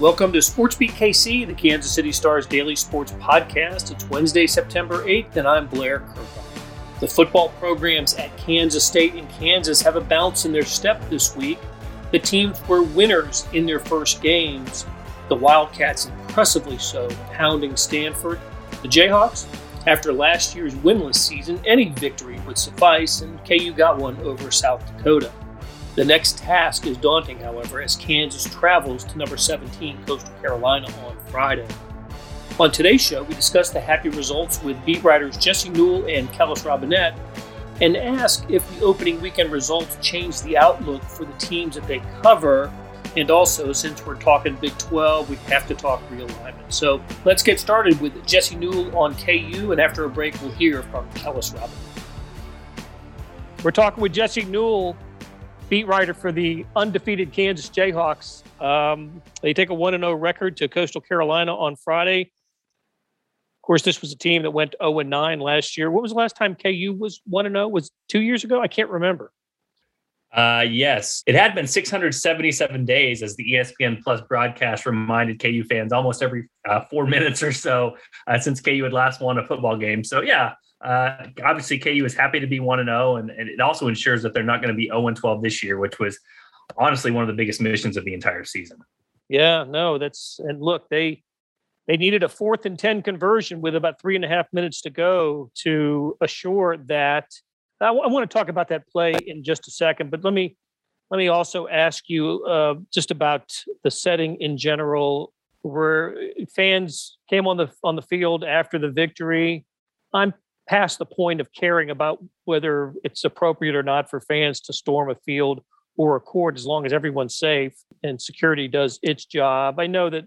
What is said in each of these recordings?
Welcome to SportsBeat KC, the Kansas City Stars daily sports podcast. It's Wednesday, September 8th, and I'm Blair Kerr. The football programs at Kansas State and Kansas have a bounce in their step this week. The teams were winners in their first games. The Wildcats impressively so, pounding Stanford. The Jayhawks, after last year's winless season, any victory would suffice, and KU got one over South Dakota. The next task is daunting, however, as Kansas travels to number 17 Coastal Carolina on Friday. On today's show, we discuss the happy results with beat writers Jesse Newell and Kellis Robinett and ask if the opening weekend results change the outlook for the teams that they cover. And also, since we're talking Big 12, we have to talk realignment. So let's get started with Jesse Newell on KU, and after a break, we'll hear from Kellis Robinett. We're talking with Jesse Newell beat writer for the undefeated Kansas Jayhawks. Um, they take a 1 0 record to Coastal Carolina on Friday. Of course, this was a team that went 0 9 last year. What was the last time KU was 1 0? Was two years ago? I can't remember. Uh, yes, it had been 677 days, as the ESPN Plus broadcast reminded KU fans almost every uh, four minutes or so uh, since KU had last won a football game. So, yeah, uh, obviously, KU is happy to be 1 0, and it also ensures that they're not going to be 0 12 this year, which was honestly one of the biggest missions of the entire season. Yeah, no, that's and look, they they needed a fourth and 10 conversion with about three and a half minutes to go to assure that. I, w- I want to talk about that play in just a second, but let me let me also ask you uh, just about the setting in general where fans came on the on the field after the victory. I'm past the point of caring about whether it's appropriate or not for fans to storm a field or a court as long as everyone's safe and security does its job. I know that,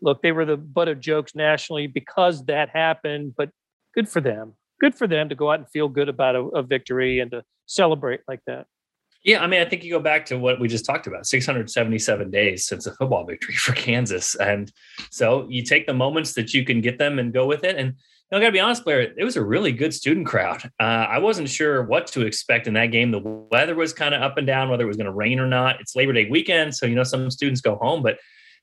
look, they were the butt of jokes nationally because that happened, but good for them. Good for them to go out and feel good about a, a victory and to celebrate like that. Yeah, I mean, I think you go back to what we just talked about 677 days since a football victory for Kansas. And so you take the moments that you can get them and go with it. And I got to be honest, Blair, it was a really good student crowd. Uh, I wasn't sure what to expect in that game. The weather was kind of up and down, whether it was going to rain or not. It's Labor Day weekend, so you know some students go home, but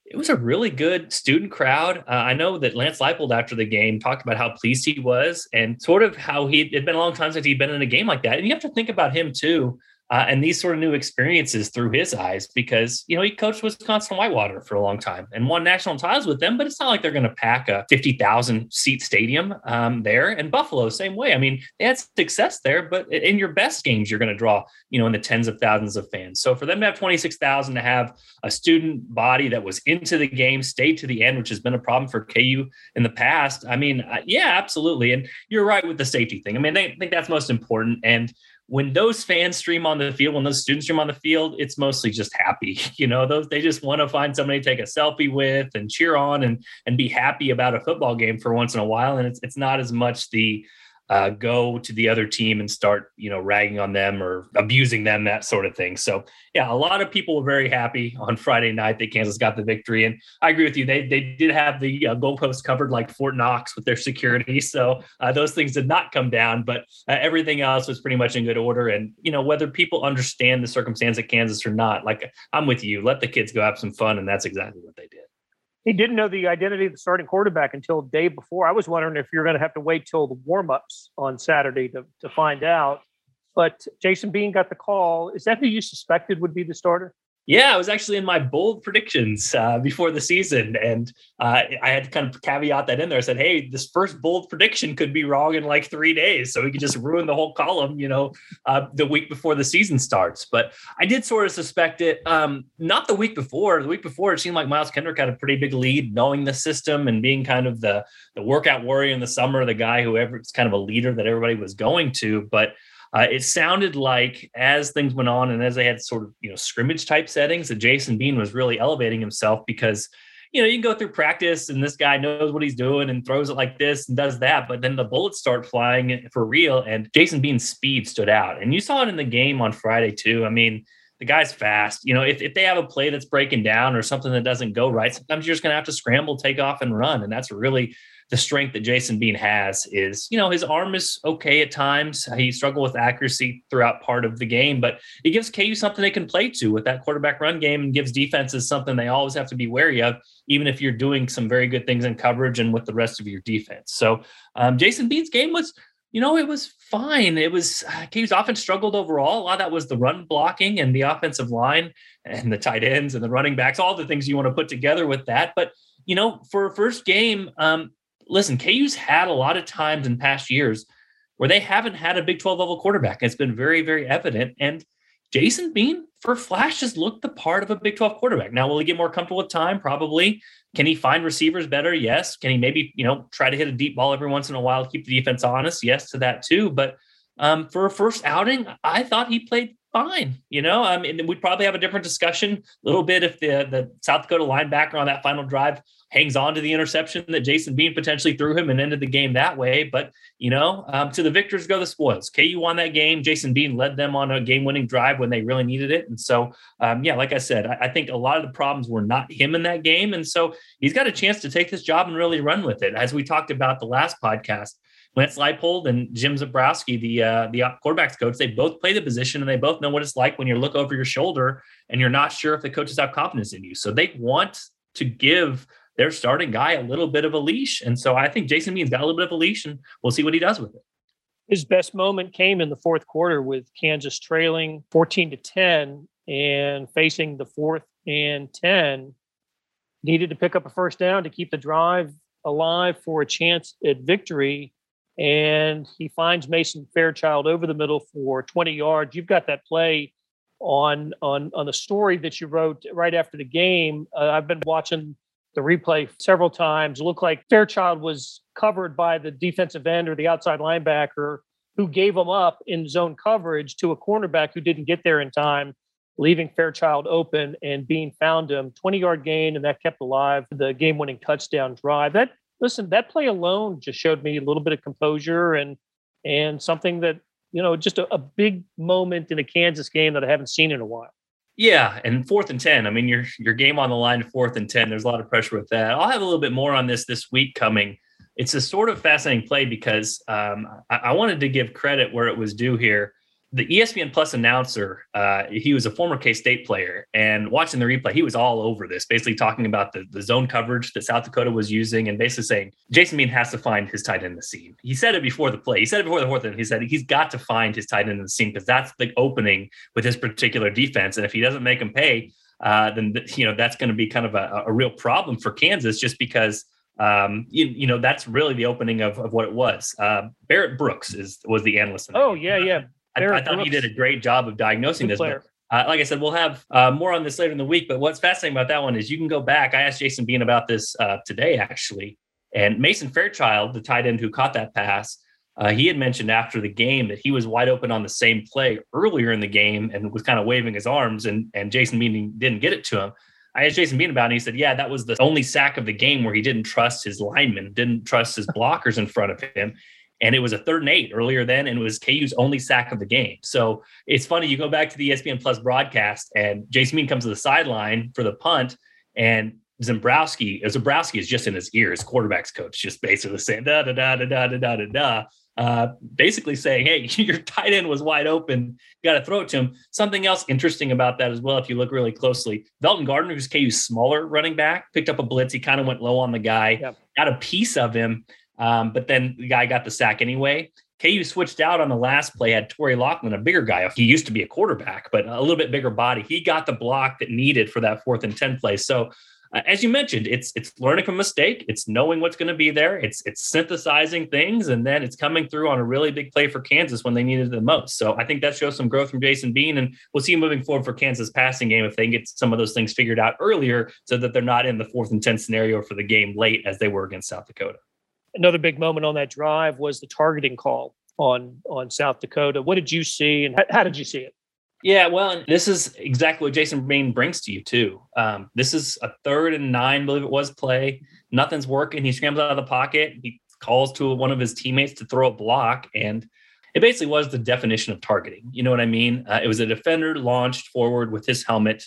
it was a really good student crowd. Uh, I know that Lance Leipold after the game talked about how pleased he was and sort of how he had been a long time since he'd been in a game like that. And you have to think about him too uh, and these sort of new experiences through his eyes because you know he coached Wisconsin Whitewater for a long time and won national titles with them, but it's not like they're going to pack a fifty thousand seat stadium um, there. And Buffalo, same way. I mean, they had success there, but in your best games, you're going to draw you know in the tens of thousands of fans. So for them to have twenty six thousand to have a student body that was into the game, stayed to the end, which has been a problem for KU in the past. I mean, uh, yeah, absolutely. And you're right with the safety thing. I mean, I think that's most important and when those fans stream on the field, when those students stream on the field, it's mostly just happy. You know, those they just want to find somebody to take a selfie with and cheer on and and be happy about a football game for once in a while. And it's it's not as much the uh, go to the other team and start, you know, ragging on them or abusing them, that sort of thing. So, yeah, a lot of people were very happy on Friday night that Kansas got the victory. And I agree with you; they they did have the uh, goalposts covered like Fort Knox with their security, so uh, those things did not come down. But uh, everything else was pretty much in good order. And you know, whether people understand the circumstance at Kansas or not, like I'm with you. Let the kids go have some fun, and that's exactly what they did he didn't know the identity of the starting quarterback until day before. I was wondering if you're going to have to wait till the warmups on Saturday to, to find out. But Jason Bean got the call. Is that who you suspected would be the starter? Yeah, I was actually in my bold predictions uh, before the season, and uh, I had to kind of caveat that in there. I said, "Hey, this first bold prediction could be wrong in like three days, so we could just ruin the whole column, you know, uh, the week before the season starts." But I did sort of suspect it. Um, not the week before. The week before, it seemed like Miles Kendrick had a pretty big lead, knowing the system and being kind of the the workout warrior in the summer, the guy who ever kind of a leader that everybody was going to, but uh, it sounded like as things went on and as they had sort of you know scrimmage type settings, that Jason Bean was really elevating himself because you know you can go through practice and this guy knows what he's doing and throws it like this and does that, but then the bullets start flying for real. And Jason Bean's speed stood out, and you saw it in the game on Friday too. I mean. the guy's fast. You know, if, if they have a play that's breaking down or something that doesn't go right, sometimes you're just going to have to scramble, take off, and run. And that's really the strength that Jason Bean has is, you know, his arm is okay at times. He struggled with accuracy throughout part of the game, but it gives KU something they can play to with that quarterback run game and gives defenses something they always have to be wary of, even if you're doing some very good things in coverage and with the rest of your defense. So um, Jason Bean's game was you know, it was fine. It was KU's offense struggled overall. A lot of that was the run blocking and the offensive line and the tight ends and the running backs, all the things you want to put together with that. But, you know, for a first game, um, listen, KU's had a lot of times in past years where they haven't had a Big 12 level quarterback. It's been very, very evident. And Jason Bean, for flashes, looked the part of a Big 12 quarterback. Now, will he get more comfortable with time? Probably. Can he find receivers better? Yes. Can he maybe, you know, try to hit a deep ball every once in a while, keep the defense honest? Yes to that too. But um, for a first outing, I thought he played fine. You know, I mean, we'd probably have a different discussion a little bit if the the South Dakota linebacker on that final drive hangs on to the interception that Jason Bean potentially threw him and ended the game that way. But you know, um, to the victors go the spoils. KU won that game. Jason Bean led them on a game-winning drive when they really needed it. And so, um, yeah, like I said, I, I, think a lot of the problems were not him in that game. And so he's got a chance to take this job and really run with it. As we talked about the last podcast, Lance Leipold and Jim Zebrowski, the uh, the quarterbacks coach, they both play the position and they both know what it's like when you look over your shoulder and you're not sure if the coaches have confidence in you. So they want to give their starting guy a little bit of a leash. And so I think Jason Bean's got a little bit of a leash and we'll see what he does with it. His best moment came in the fourth quarter with Kansas trailing 14 to 10 and facing the fourth and 10. Needed to pick up a first down to keep the drive alive for a chance at victory and he finds Mason Fairchild over the middle for 20 yards. You've got that play on on on the story that you wrote right after the game. Uh, I've been watching the replay several times. Looked like Fairchild was covered by the defensive end or the outside linebacker who gave him up in zone coverage to a cornerback who didn't get there in time, leaving Fairchild open and Bean found him. 20 yard gain, and that kept alive the game winning touchdown drive. That listen, that play alone just showed me a little bit of composure and and something that you know just a, a big moment in a Kansas game that I haven't seen in a while. Yeah, and fourth and ten. I mean, your your game on the line, fourth and ten. There's a lot of pressure with that. I'll have a little bit more on this this week coming. It's a sort of fascinating play because um, I, I, wanted to give credit where it was due here the ESPN Plus announcer, uh, he was a former K State player, and watching the replay, he was all over this, basically talking about the, the zone coverage that South Dakota was using, and basically saying Jason Bean has to find his tight end in the seam. He said it before the play. He said it before the fourth, and he said he's got to find his tight end in the seam because that's the opening with his particular defense, and if he doesn't make him pay, uh, then you know that's going to be kind of a, a real problem for Kansas, just because um, you, you, know, that's really the opening of, of what it was. Uh, Barrett Brooks is was the analyst. oh yeah, yeah. I, I, thought he did a great job of diagnosing this. Uh, like I said, we'll have uh, more on this later in the week. But what's fascinating about that one is you can go back. I asked Jason Bean about this uh, today, actually. And Mason Fairchild, the tight end who caught that pass, uh, he had mentioned after the game that he was wide open on the same play earlier in the game and was kind of waving his arms, and, and Jason Bean didn't get it to him. I asked Jason Bean about it, and he said, Yeah, that was the only sack of the game where he didn't trust his linemen, didn't trust his blockers in front of him and it was a third and eight earlier then, and it was KU's only sack of the game. So it's funny. You go back to the ESPN Plus broadcast, and Jason Bean comes to the sideline for the punt, and Zebrowski, Zebrowski is just in his ears, quarterback's coach, just basically saying da da da da da da da da da. Uh, basically saying, "Hey, your tight end was wide open. You got to throw it to him." Something else interesting about that as well, if you look really closely, Velton Gardner, who's KU's smaller running back, picked up a blitz. He kind of went low on the guy, yep. got a piece of him, um, but then the guy got the sack anyway. KU switched out on the last play, had Torry Locklin, a bigger guy. He used to be a quarterback, but a little bit bigger body. He got the block that needed for that fourth and 10 play. So uh, as you mentioned, it's it's learning from mistake. It's knowing what's going to be there. It's it's synthesizing things, and then it's coming through on a really big play for Kansas when they needed it the most. So I think that shows some growth from Jason Bean, and we'll see moving forward for Kansas passing game if they get some of those things figured out earlier, so that they're not in the fourth and ten scenario for the game late as they were against South Dakota another big moment on that drive was the targeting call on on South Dakota. What did you see, and how, how did you see it? Yeah, well, and this is exactly what Jason Bean brings to you too. Um, this is a third and nine, I believe it was play. Nothing's working. He scrambles out of the pocket. He calls to one of his teammates to throw a block, and it basically was the definition of targeting. You know what I mean? Uh, it was a defender launched forward with his helmet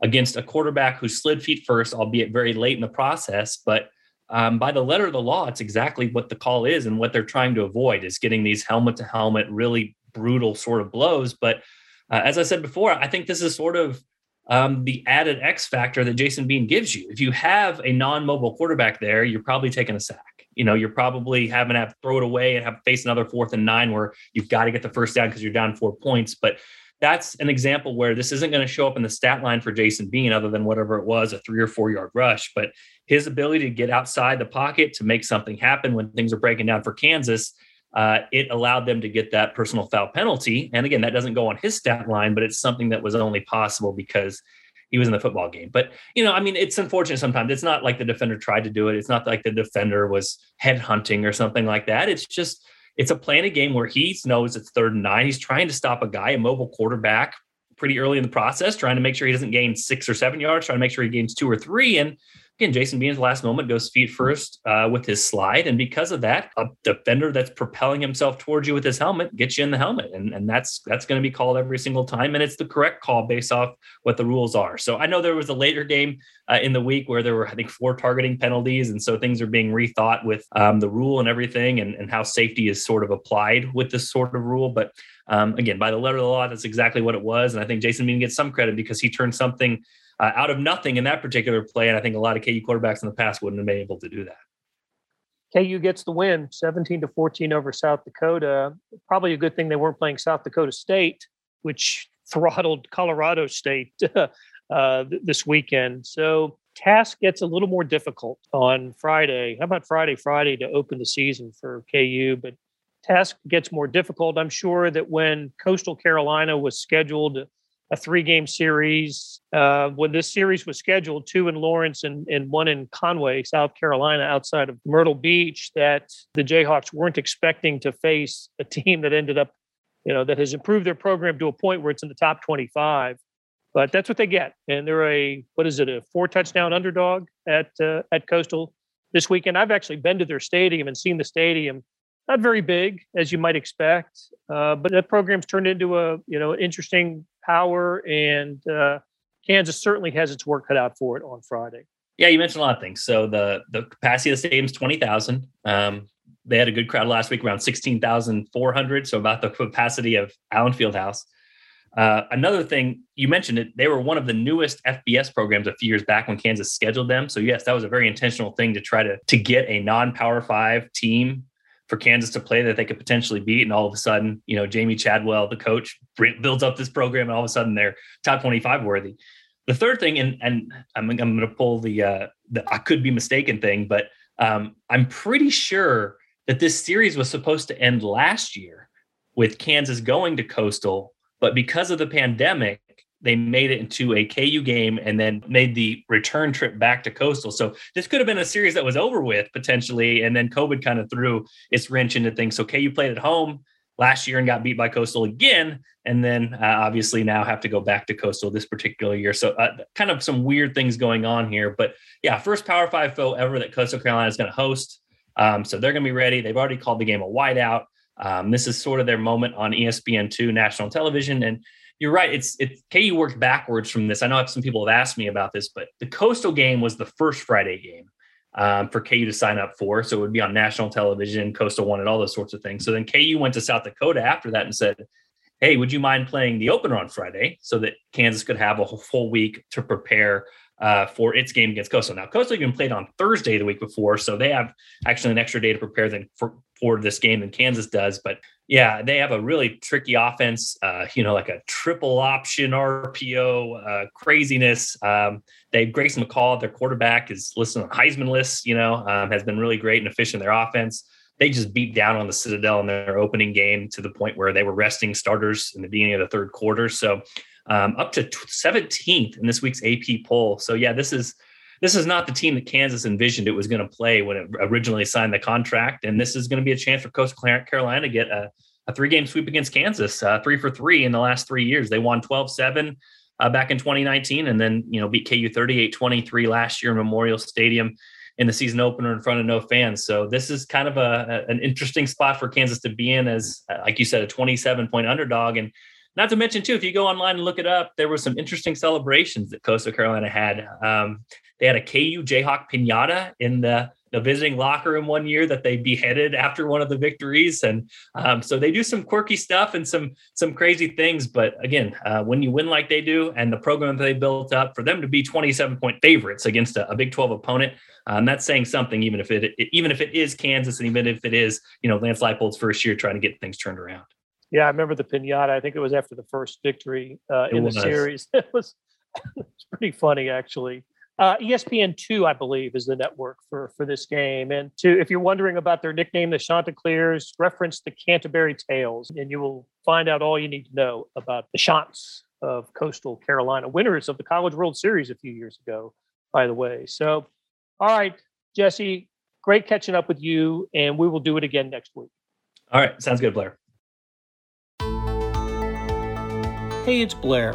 against a quarterback who slid feet first, albeit very late in the process. But um, by the letter of the law, it's exactly what the call is and what they're trying to avoid is getting these helmet to helmet, really brutal sort of blows. But uh, as I said before, I think this is sort of um, the added X factor that Jason Bean gives you. If you have a non-mobile quarterback there, you're probably taking a sack. You know, you're probably having to have throw it away and have to face another fourth and nine where you've got to get the first down because you're down four points. But that's an example where this isn't going to show up in the stat line for Jason Bean, other than whatever it was, a three or four yard rush. But his ability to get outside the pocket to make something happen when things are breaking down for Kansas, uh, it allowed them to get that personal foul penalty. And again, that doesn't go on his stat line, but it's something that was only possible because he was in the football game. But you know, I mean, it's unfortunate sometimes. It's not like the defender tried to do it. It's not like the defender was head hunting or something like that. It's just it's a planted game where he knows it's third and nine. He's trying to stop a guy, a mobile quarterback, pretty early in the process, trying to make sure he doesn't gain six or seven yards, trying to make sure he gains two or three. And again, Jason Bean's last moment goes feet first uh, with his slide. And because of that, a defender that's propelling himself towards you with his helmet gets you in the helmet. And, and that's that's going to be called every single time. And it's the correct call based off what the rules are. So I know there was a later game uh, in the week where there were, I think, four targeting penalties. And so things are being rethought with um, the rule and everything and, and how safety is sort of applied with this sort of rule. But um, again, by the letter of the law, that's exactly what it was. And I think Jason Bean gets some credit because he turned something uh, out of nothing in that particular play. And I think a lot of KU quarterbacks in the past wouldn't have been able to do that. KU gets the win 17 to 14 over South Dakota. Probably a good thing they weren't playing South Dakota State, which throttled Colorado State uh, this weekend. So task gets a little more difficult on Friday. How about Friday, Friday to open the season for KU? But task gets more difficult. I'm sure that when Coastal Carolina was scheduled a three game series. Uh, when this series was scheduled, two in Lawrence and, and one in Conway, South Carolina, outside of Myrtle Beach, that the Jayhawks weren't expecting to face a team that ended up, you know, that has improved their program to a point where it's in the top 25. But that's what they get. And they're a, what is it, a four touchdown underdog at, uh, at Coastal this weekend. I've actually been to their stadium and seen the stadium not very big as you might expect, uh, but that program's turned into a you know interesting power, and uh, Kansas certainly has its work cut out for it on Friday. Yeah, you mentioned a lot of things. So the the capacity of the stadium is twenty thousand. Um, they had a good crowd last week, around sixteen thousand four hundred. So about the capacity of Allen Fieldhouse. Uh, another thing you mentioned it, they were one of the newest FBS programs a few years back when Kansas scheduled them. So yes, that was a very intentional thing to try to to get a non-power five team for Kansas to play that they could potentially beat. And all of a sudden, you know, Jamey Chadwell, the coach, builds up this program, and all of a sudden they're top 25 worthy. The third thing, and and I'm, I'm going to pull the uh, the I could be mistaken thing, but um, I'm pretty sure that this series was supposed to end last year with Kansas going to Coastal, but because of the pandemic, they made it into a KU game and then made the return trip back to Coastal. So this could have been a series that was over with potentially, and then COVID kind of threw its wrench into things. So KU played at home last year and got beat by Coastal again, and then uh, obviously now have to go back to Coastal this particular year. So uh, kind of some weird things going on here, but yeah, first Power Five foe ever that Coastal Carolina is going to host. Um, so they're going to be ready. They've already called the game a whiteout. Um, this is sort of their moment on ESPN2 national television, and you're right. It's it's KU worked backwards from this. I know some people have asked me about this, but the Coastal game was the first Friday game um, for KU to sign up for. So it would be on national television. Coastal wanted all those sorts of things. So then KU went to South Dakota after that and said, "Hey, would you mind playing the opener on Friday so that Kansas could have a full week to prepare uh, for its game against Coastal. Now, Coastal even played on Thursday the week before, so they have actually an extra day to prepare than for, for this game than Kansas does. But yeah, they have a really tricky offense, uh, you know, like a triple option RPO uh, craziness. Um, they Grayson McCall, their quarterback, is listed on Heisman lists, you know, um, has been really great and efficient in their offense. They just beat down on the Citadel in their opening game to the point where they were resting starters in the beginning of the third quarter. So um, up to 17th in this week's AP poll. So yeah, this is this is not the team that Kansas envisioned it was going to play when it originally signed the contract, and this is going to be a chance for Coastal Carolina to get a, a three game sweep against Kansas, uh, three for three in the last three years. They won 12-7 uh, back in 2019, and then you know beat KU 38-23 last year in Memorial Stadium. in the season opener in front of no fans. So this is kind of a, an interesting spot for Kansas to be in as, uh, like you said, a 27 point underdog. And not to mention too, if you go online and look it up, there were some interesting celebrations that Coastal Carolina had. Um, they had a KU Jayhawk pinata in the the visiting locker room one year that they beheaded after one of the victories, and um, so they do some quirky stuff and some some crazy things. But again, uh, when you win like they do, and the program that they built up for them to be 27 point favorites against a, a Big 12 opponent, um, that's saying something. Even if it, it, even if it is Kansas, and even if it is you know Lance Leipold's first year trying to get things turned around. Yeah, I remember the pinata. I think it was after the first victory uh, in the series. It was, it was pretty funny, actually. Uh, ESPN two, I believe, is the network for for this game. And to if you're wondering about their nickname, the Chanticleers, reference the Canterbury Tales, and you will find out all you need to know about the Chants of Coastal Carolina, winners of the College World Series a few years ago, by the way. So, all right, Jesse, great catching up with you, and we will do it again next week. All right, sounds good, Blair. Hey, it's Blair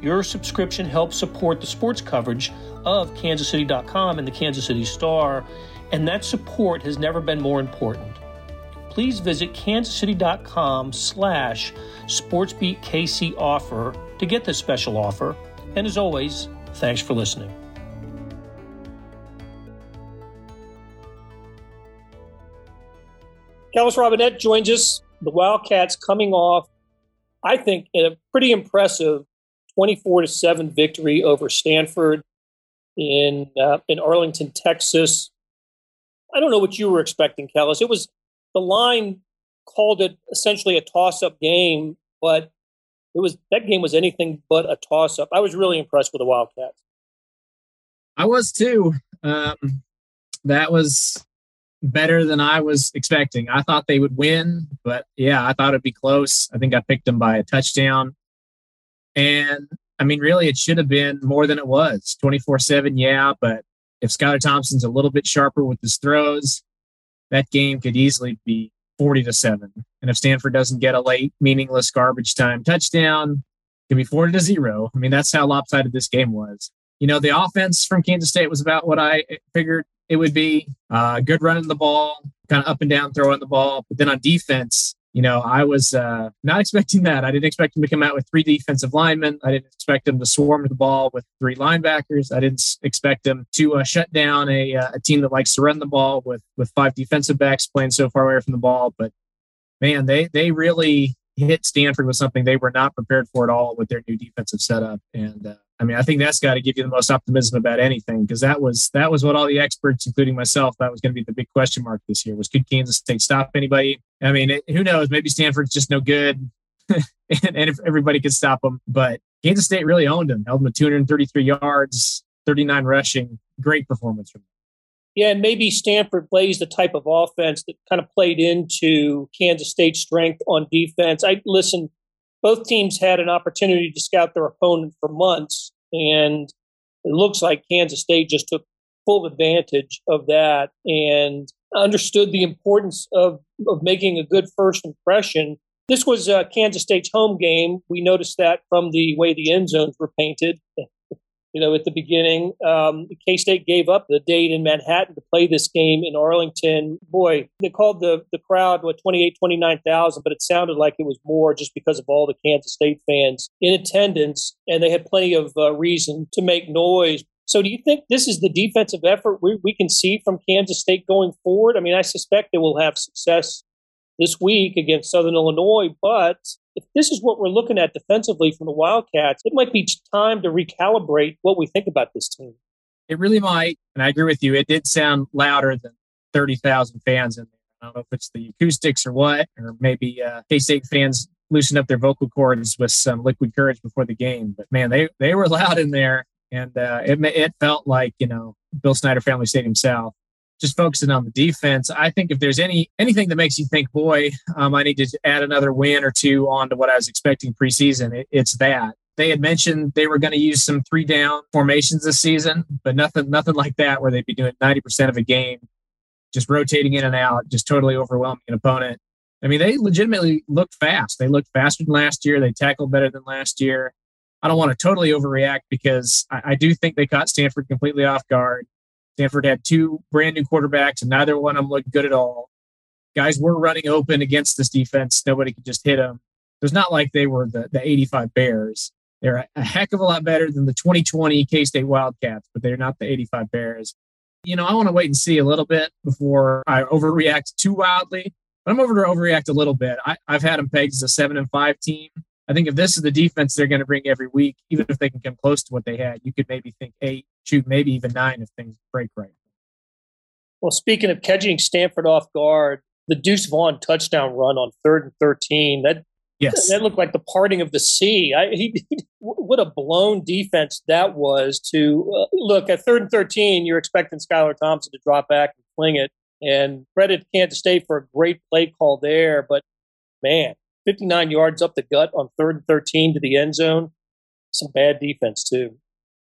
Your subscription helps support the sports coverage of kansascity.com and the Kansas City Star, and that support has never been more important. Please visit kansascity.com slash sportsbeatkc offer to get this special offer. And as always, thanks for listening. Kellis Robinett joins us. The Wildcats coming off, I think, in a pretty impressive 24 to 7 victory over Stanford in uh, in Arlington, Texas. I don't know what you were expecting, Kellis. It was the line called it essentially a toss-up game, but it was that game was anything but a toss-up. I was really impressed with the Wildcats. I was too. Um, that was better than I was expecting. I thought they would win, but yeah, I thought it'd be close. I think I picked them by a touchdown. And I mean, really, it should have been more than it was 24 7, yeah. But if Skylar Thompson's a little bit sharper with his throws, that game could easily be 40 to 7. And if Stanford doesn't get a late, meaningless garbage time touchdown, it could be 40 to 0. I mean, that's how lopsided this game was. You know, the offense from Kansas State was about what I figured it would be. Uh, good running the ball, kind of up and down throwing the ball. But then on defense, you know, I was uh, not expecting that. I didn't expect him to come out with three defensive linemen. I didn't expect him to swarm the ball with three linebackers. I didn't expect him to uh, shut down a, uh, a team that likes to run the ball with with five defensive backs playing so far away from the ball. But man, they they really hit Stanford with something they were not prepared for at all with their new defensive setup. And uh, I mean, I think that's got to give you the most optimism about anything because that was that was what all the experts, including myself, that was going to be the big question mark this year was could Kansas State stop anybody? I mean, it, who knows? Maybe Stanford's just no good, and, and if everybody could stop them, but Kansas State really owned them, held them to 233 yards, 39 rushing, great performance from them. Yeah, and maybe Stanford plays the type of offense that kind of played into Kansas State's strength on defense. I listen both teams had an opportunity to scout their opponent for months, and it looks like Kansas State just took full advantage of that and understood the importance of, of making a good first impression. This was uh, Kansas State's home game. We noticed that from the way the end zones were painted you know, at the beginning. Um, K State gave up the date in Manhattan to play this game in Arlington. Boy, they called the, the crowd, what, 28, 29,000, but it sounded like it was more just because of all the Kansas State fans in attendance, and they had plenty of uh, reason to make noise. So, do you think this is the defensive effort we, we can see from Kansas State going forward? I mean, I suspect they will have success this week against Southern Illinois, but if this is what we're looking at defensively from the Wildcats, it might be time to recalibrate what we think about this team. It really might. And I agree with you. It did sound louder than 30,000 fans in there. I don't know if it's the acoustics or what, or maybe uh, K State fans loosened up their vocal cords with some liquid courage before the game. But man, they, they were loud in there. And uh, it, it felt like, you know, Bill Snyder Family Stadium South. Just focusing on the defense, I think if there's any anything that makes you think, boy, um, I need to add another win or two on to what I was expecting preseason, it, it's that. They had mentioned they were going to use some three down formations this season, but nothing nothing like that where they'd be doing 90% of a game, just rotating in and out, just totally overwhelming an opponent. I mean, they legitimately looked fast. They looked faster than last year. They tackled better than last year. I don't want to totally overreact because I, I do think they caught Stanford completely off guard. Stanford had two brand new quarterbacks, and neither one of them looked good at all. Guys were running open against this defense. Nobody could just hit them. It was not like they were the, the 85 Bears. They're a heck of a lot better than the 2020 K State Wildcats, but they're not the 85 Bears. You know, I want to wait and see a little bit before I overreact too wildly. But I'm over to overreact a little bit. I, have had them pegged as a seven and five team. I think if this is the defense they're going to bring every week, even if they can come close to what they had, you could maybe think eight, shoot, maybe even nine if things break right. Well, speaking of catching Stanford off guard, the Deuce Vaughn touchdown run on third and 13, that Yes, that looked like the parting of the sea. I, he, what a blown defense that was. To uh, look at third and thirteen, you're expecting Skylar Thompson to drop back and fling it, and credit Kansas State for a great play call there. But man, 59 yards up the gut on third and 13 to the end zone. Some bad defense, too.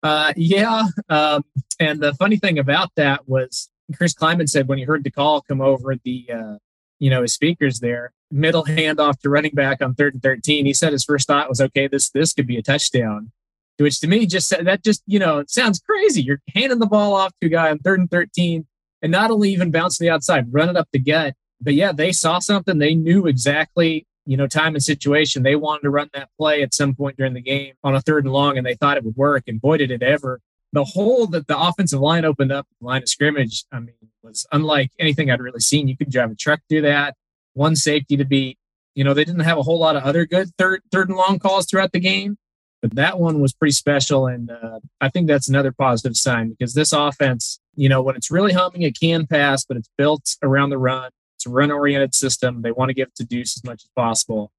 Uh, yeah. Um, and the funny thing about that was Chris Klieman said when he heard the call come over the, uh, you know, his speakers there, middle handoff to running back on third and 13, he said his first thought was, okay, this, this could be a touchdown. Which to me just that just, you know, sounds crazy. You're handing the ball off to a guy on third and 13 and not only even bouncing the outside, run it up the gut. But yeah, they saw something. They knew exactly you know, time and situation. They wanted to run that play at some point during the game on a third and long, and they thought it would work. And boy, did it ever. The hole that the offensive line opened up, line of scrimmage, I mean, was unlike anything I'd really seen. You could drive a truck through that. One safety to beat. You know, they didn't have a whole lot of other good third third and long calls throughout the game, but that one was pretty special. And uh, I think that's another positive sign because this offense, you know, when it's really humming, it can pass, but it's built around the run. It's a run oriented system. They want to give to Deuce as much as possible.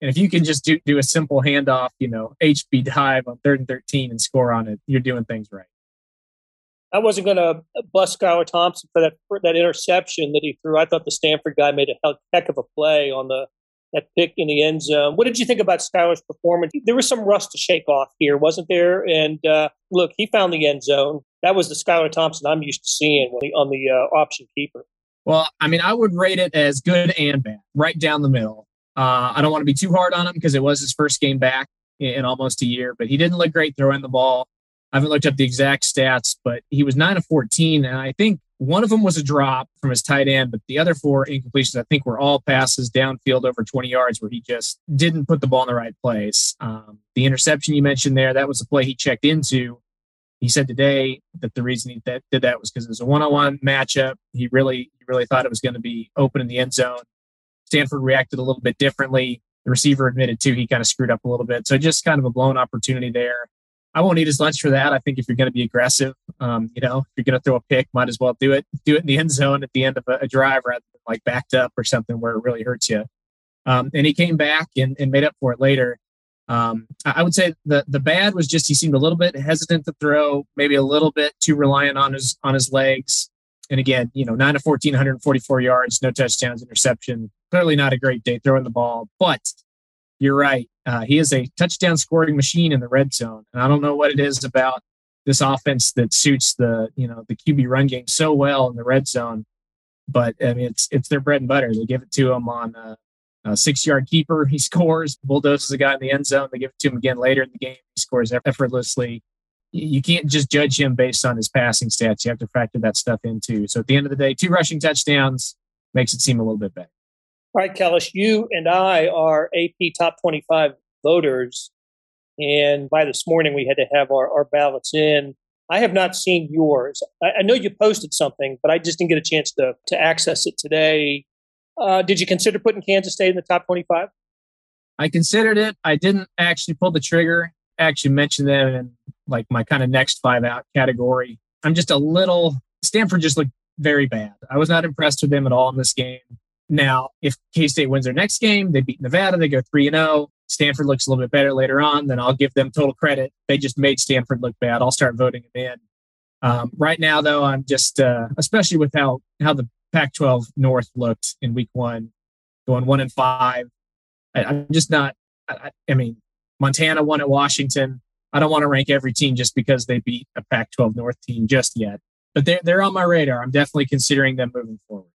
And if you can just do, do a simple handoff, you know, HB dive on third and 13 and score on it, you're doing things right. I wasn't going to bust Skylar Thompson for that for that interception that he threw. I thought the Stanford guy made a heck of a play on the that pick in the end zone. What did you think about Skylar's performance? There was some rust to shake off here, wasn't there? And uh, look, he found the end zone. That was the Skylar Thompson I'm used to seeing on the uh, option keeper. Well, I mean, I would rate it as good and bad, right down the middle. Uh, I don't want to be too hard on him because it was his first game back in, in, almost a year, but he didn't look great throwing the ball. I haven't looked up the exact stats, but he was 9 of 14. And I think one of them was a drop from his tight end, but the other four incompletions, I think, were all passes downfield over 20 yards where he just didn't put the ball in the right place. Um, the interception you mentioned there, that was a play he checked into he said today that the reason he th- did that was because it was a one-on-one matchup. He really, he really thought it was going to be open in the end zone. Stanford reacted a little bit differently. The receiver admitted too he kind of screwed up a little bit. So just kind of a blown opportunity there. I won't eat his lunch for that. I think if you're going to be aggressive, um, you know, if you're going to throw a pick, might as well do it. Do it in the end zone at the end of a, a drive rather than like backed up or something where it really hurts you. Um, and he came back and, and made up for it later. Um, I would say the the bad was just he seemed a little bit hesitant to throw, maybe a little bit too reliant on his on his legs. And again, you know, nine to 14, 144 yards, no touchdowns, interception. Clearly not a great day throwing the ball, but you're right. Uh, he is a touchdown scoring machine in the red zone, and I don't know what it is about this offense that suits the you know the QB run game so well in the red zone. But I mean, it's it's their bread and butter. They give it to him on uh, Uh, a six yard keeper. He scores, bulldozes a guy in the end zone. They give it to him again later in the game. He scores effortlessly. You can't just judge him based on his passing stats. You have to factor that stuff in too. So at the end of the day, two rushing touchdowns makes it seem a little bit better. All right, Kellis, you and I are AP top 25 voters. And by this morning, we had to have our, our ballots in. I have not seen yours. I, I know you posted something, but I just didn't get a chance to, to access it today. Uh, did you consider putting Kansas State in the top 25? I considered it. I didn't actually pull the trigger, actually mention them in like my kind of next five out category. I'm just a little, Stanford just looked very bad. I was not impressed with them at all in this game. Now, if K State wins their next game, they beat Nevada, they go 3 0. Stanford looks a little bit better later on, then I'll give them total credit. They just made Stanford look bad. I'll start voting them in. Um, right now, though, I'm just, uh, especially with how how the Pac-12 North looked in Week One, going one and five. I, am just not. I, I, mean, Montana won at Washington. I don't want to rank every team just because they beat a Pac-12 North team just yet, but they're they're on my radar. I'm definitely considering them moving forward.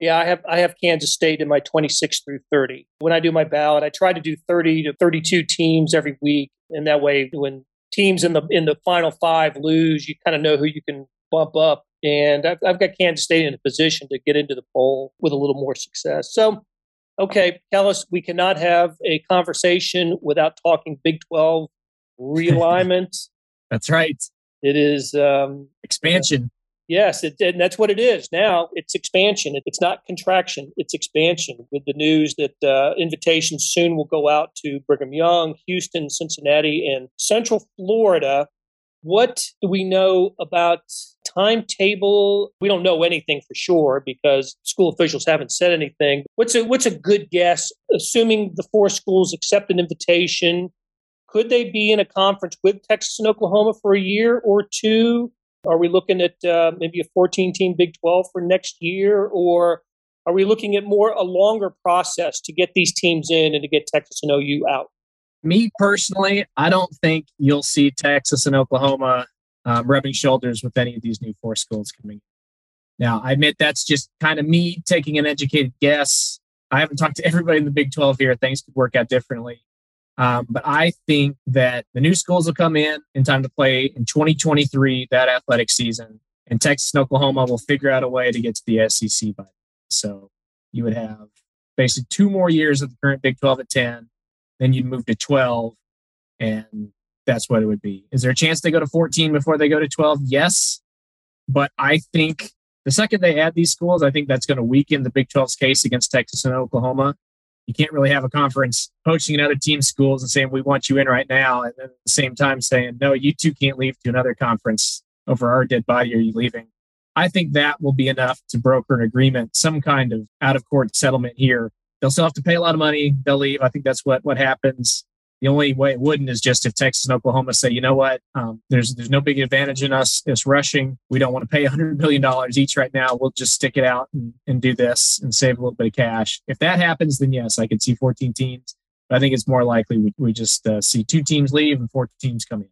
Yeah, I have I have Kansas State in my 26 through 30. When I do my ballot, I try to do 30 to 32 teams every week, and that way, when teams in the in the final five lose, you kind of know who you can bump up. And I've, I've got Kansas State in a position to get into the poll with a little more success. So, okay, Kellis, we cannot have a conversation without talking Big 12 realignment. That's right. It is um, expansion. Yes, it, and that's what it is now. It's expansion. It's not contraction. It's expansion. With the news that uh, invitations soon will go out to Brigham Young, Houston, Cincinnati, and Central Florida. What do we know about timetable? We don't know anything for sure because school officials haven't said anything. What's a what's a good guess? Assuming the four schools accept an invitation, could they be in a conference with Texas and Oklahoma for a year or two? Are we looking at uh, maybe a 14 team Big 12 for next year? Or are we looking at more a longer process to get these teams in and to get Texas and OU out? Me personally, I don't think you'll see Texas and Oklahoma um, rubbing shoulders with any of these new four schools coming. Now, I admit that's just kind of me taking an educated guess. I haven't talked to everybody in the Big 12 here. Things could work out differently. Um, but I think that the new schools will come in in time to play in 2023, that athletic season, and Texas and Oklahoma will figure out a way to get to the SEC by then. So you would have basically two more years of the current Big 12 at 10, then you'd move to 12, and that's what it would be. Is there a chance they go to 14 before they go to 12? Yes. But I think the second they add these schools, I think that's going to weaken the Big 12's case against Texas and Oklahoma. You can't really have a conference poaching another team schools and saying we want you in right now and then at the same time saying no you two can't leave to another conference over our dead body. Are you leaving? I think that will be enough to broker an agreement some kind of out of court settlement here. They'll still have to pay a lot of money. They'll leave. I think that's what what happens the only way it wouldn't is just if Texas and Oklahoma say, you know what, um, there's there's no big advantage in us us rushing. We don't want to pay hundred million dollars each right now. We'll just stick it out and, and do this and save a little bit of cash. If that happens, then yes, I could see 14 teams. But I think it's more likely we, we just uh, see two teams leave and four teams come in.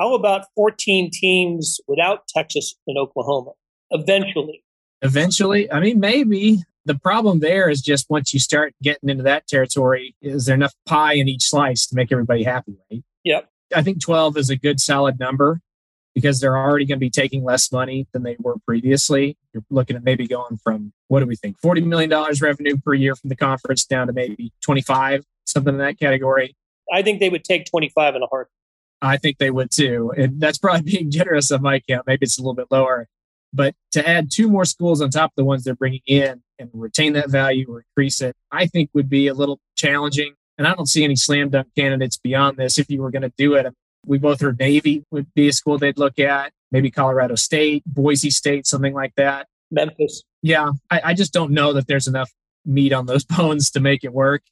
How about 14 teams without Texas and Oklahoma eventually? Eventually, I mean, maybe the problem there is just once you start getting into that territory, is there enough pie in each slice to make everybody happy, right? Yep. I think 12 is a good solid number because they're already going to be taking less money than they were previously. You're looking at maybe going from what do we think? $40 million revenue per year from the conference down to maybe 25, something in that category. I think they would take 25 in a heart. I think they would too. And that's probably being generous on my count. Maybe it's a little bit lower. But to add two more schools on top of the ones they're bringing in and retain that value or increase it, I think would be a little challenging. And I don't see any slam dunk candidates beyond this if you were going to do it. We both heard Navy would be a school they'd look at, maybe Colorado State, Boise State, something like that. Memphis. Yeah, I, I just don't know that there's enough meat on those bones to make it work.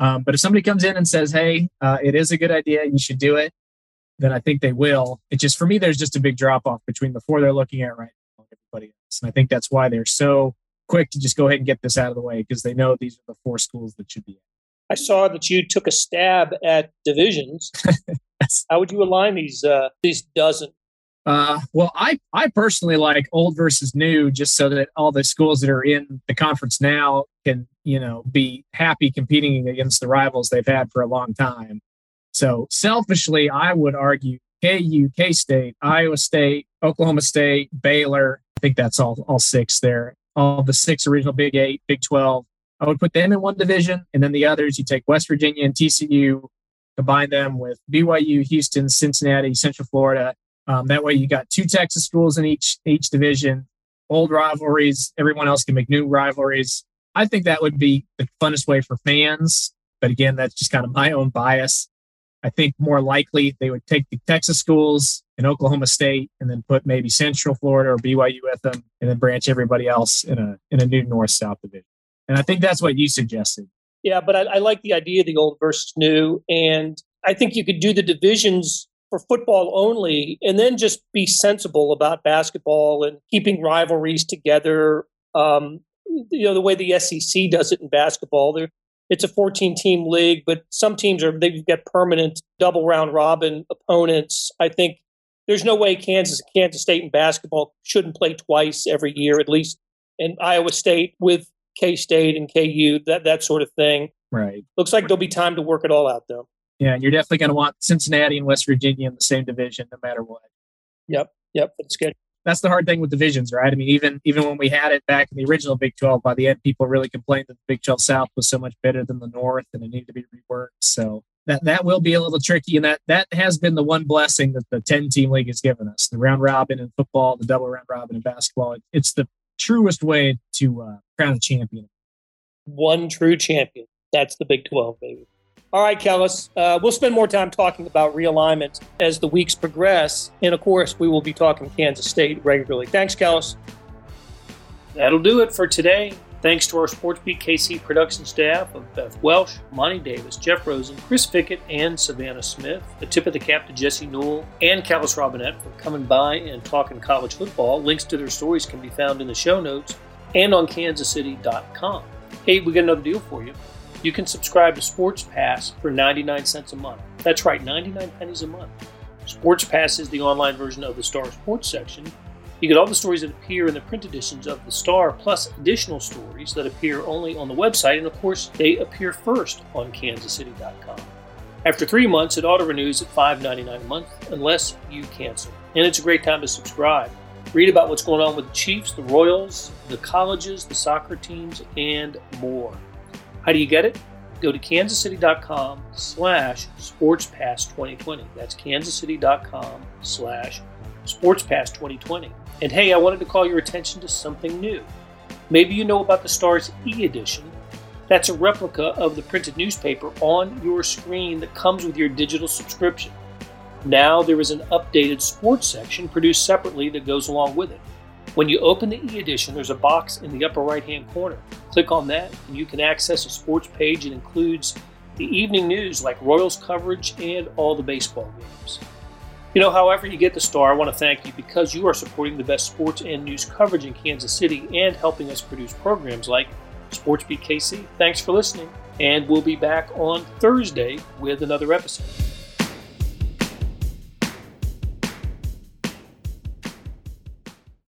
Um, but if somebody comes in and says, hey, uh, it is a good idea, you should do it, then I think they will. It just, for me, there's just a big drop off between the four they're looking at right everybody else. And I think that's why they're so quick to just go ahead and get this out of the way because they know these are the four schools that should be in. I saw that you took a stab at divisions. yes. How would you align these uh, these dozen? Uh, well, I I personally like old versus new, just so that all the schools that are in the conference now can you know be happy competing against the rivals they've had for a long time. So selfishly, I would argue KU, K State, Iowa State, Oklahoma State, Baylor, I think that's all all six there. All the six original Big Eight, Big Twelve. I would put them in one division, and then the others you take West Virginia and TCU, combine them with BYU, Houston, Cincinnati, Central Florida. Um, that way, you got two Texas schools in each each division. Old rivalries. Everyone else can make new rivalries. I think that would be the funnest way for fans. But again, that's just kind of my own bias. I think more likely they would take the Texas schools and Oklahoma State and then put maybe Central Florida or BYU with them and then branch everybody else in a in a new north south division. And I think that's what you suggested. Yeah, but I, I like the idea of the old versus new. And I think you could do the divisions for football only and then just be sensible about basketball and keeping rivalries together. Um, you know, the way the SEC does it in basketball, there it's a 14 team league, but some teams are they've got permanent double round robin opponents. I think there's no way Kansas Kansas State in basketball shouldn't play twice every year at least, and Iowa State with K State and KU that that sort of thing. Right. Looks like there'll be time to work it all out though. Yeah, and you're definitely going to want Cincinnati and West Virginia in the same division, no matter what. Yep, yep, that's good. That's the hard thing with divisions, right? I mean, even even when we had it back in the original Big 12, by the end, people really complained that the Big 12 South was so much better than the North, and it needed to be reworked. So that that will be a little tricky, and that that has been the one blessing that the 10 team league has given us: the round robin in football, the double round robin in basketball. It, it's the truest way to uh, crown a champion. One true champion. That's the Big 12, baby. All right, Kellis, uh, we'll spend more time talking about realignment as the weeks progress. And of course, we will be talking Kansas State regularly. Thanks, Kellis. That'll do it for today. Thanks to our SportsBeat KC production staff of Beth Welsh, Monty Davis, Jeff Rosen, Chris Fickett, and Savannah Smith. A tip of the cap to Jesse Newell and Kellis Robinett for coming by and talking college football. Links to their stories can be found in the show notes and on kansascity.com. Hey, we got another deal for you you can subscribe to Sports Pass for 99 cents a month. That's right, 99 pennies a month. Sports Pass is the online version of the Star Sports section. You get all the stories that appear in the print editions of the Star, plus additional stories that appear only on the website, and of course, they appear first on kansascity.com. After three months, it auto renews at $5.99 a month unless you cancel. And it's a great time to subscribe. Read about what's going on with the Chiefs, the Royals, the colleges, the soccer teams, and more. How do you get it? Go to kansascity.com slash sportspass2020. That's kansascity.com slash sportspass2020. And hey, I wanted to call your attention to something new. Maybe you know about the Stars e-edition. That's a replica of the printed newspaper on your screen that comes with your digital subscription. Now there is an updated sports section produced separately that goes along with it. When you open the e-edition, there's a box in the upper right-hand corner. Click on that and you can access a sports page. It includes the evening news like Royals coverage and all the baseball games. You know, however you get the star, I want to thank you because you are supporting the best sports and news coverage in Kansas City and helping us produce programs like SportsBeat KC. Thanks for listening, and we'll be back on Thursday with another episode.